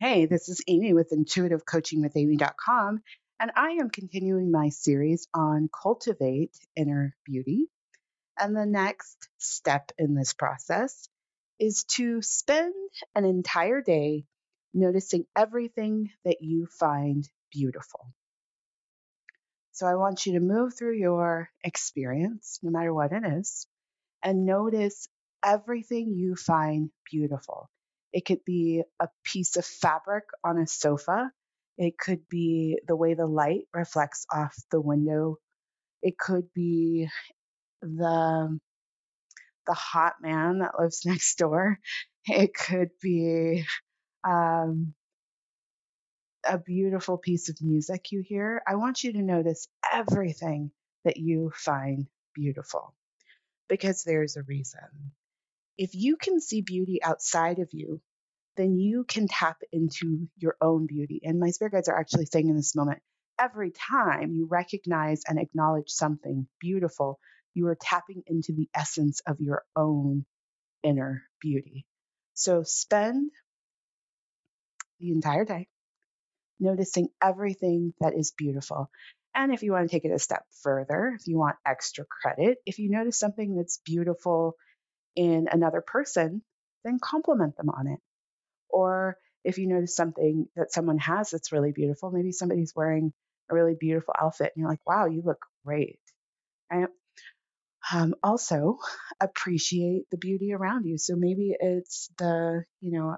Hey, this is Amy with intuitivecoachingwithamy.com, and I am continuing my series on cultivate inner beauty. And the next step in this process is to spend an entire day noticing everything that you find beautiful. So I want you to move through your experience, no matter what it is, and notice everything you find beautiful. It could be a piece of fabric on a sofa. It could be the way the light reflects off the window. It could be the the hot man that lives next door. It could be um, a beautiful piece of music you hear. I want you to notice everything that you find beautiful because there's a reason. If you can see beauty outside of you, then you can tap into your own beauty. And my spirit guides are actually saying in this moment every time you recognize and acknowledge something beautiful, you are tapping into the essence of your own inner beauty. So spend the entire day noticing everything that is beautiful. And if you want to take it a step further, if you want extra credit, if you notice something that's beautiful in another person, then compliment them on it. Or if you notice something that someone has that's really beautiful, maybe somebody's wearing a really beautiful outfit and you're like, wow, you look great. Right? Um, also, appreciate the beauty around you. So maybe it's the, you know,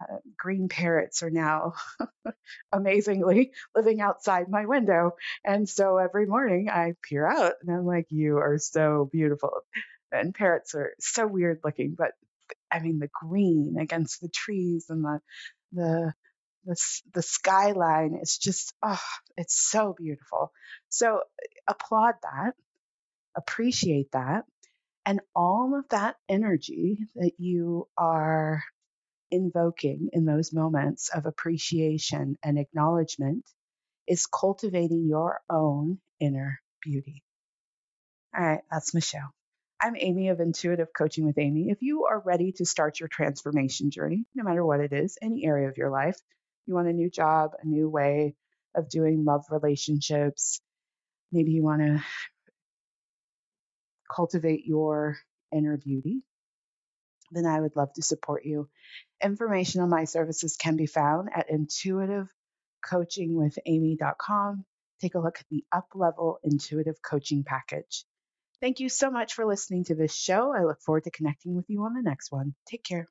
uh, green parrots are now amazingly living outside my window. And so every morning I peer out and I'm like, you are so beautiful. And parrots are so weird looking, but I mean, the green against the trees and the, the, the, the skyline is just, oh, it's so beautiful. So uh, applaud that, appreciate that. And all of that energy that you are invoking in those moments of appreciation and acknowledgement is cultivating your own inner beauty. All right, that's Michelle. I'm Amy of Intuitive Coaching with Amy. If you are ready to start your transformation journey, no matter what it is, any area of your life, you want a new job, a new way of doing love relationships, maybe you want to cultivate your inner beauty, then I would love to support you. Information on my services can be found at intuitivecoachingwithamy.com. Take a look at the Uplevel intuitive coaching package. Thank you so much for listening to this show. I look forward to connecting with you on the next one. Take care.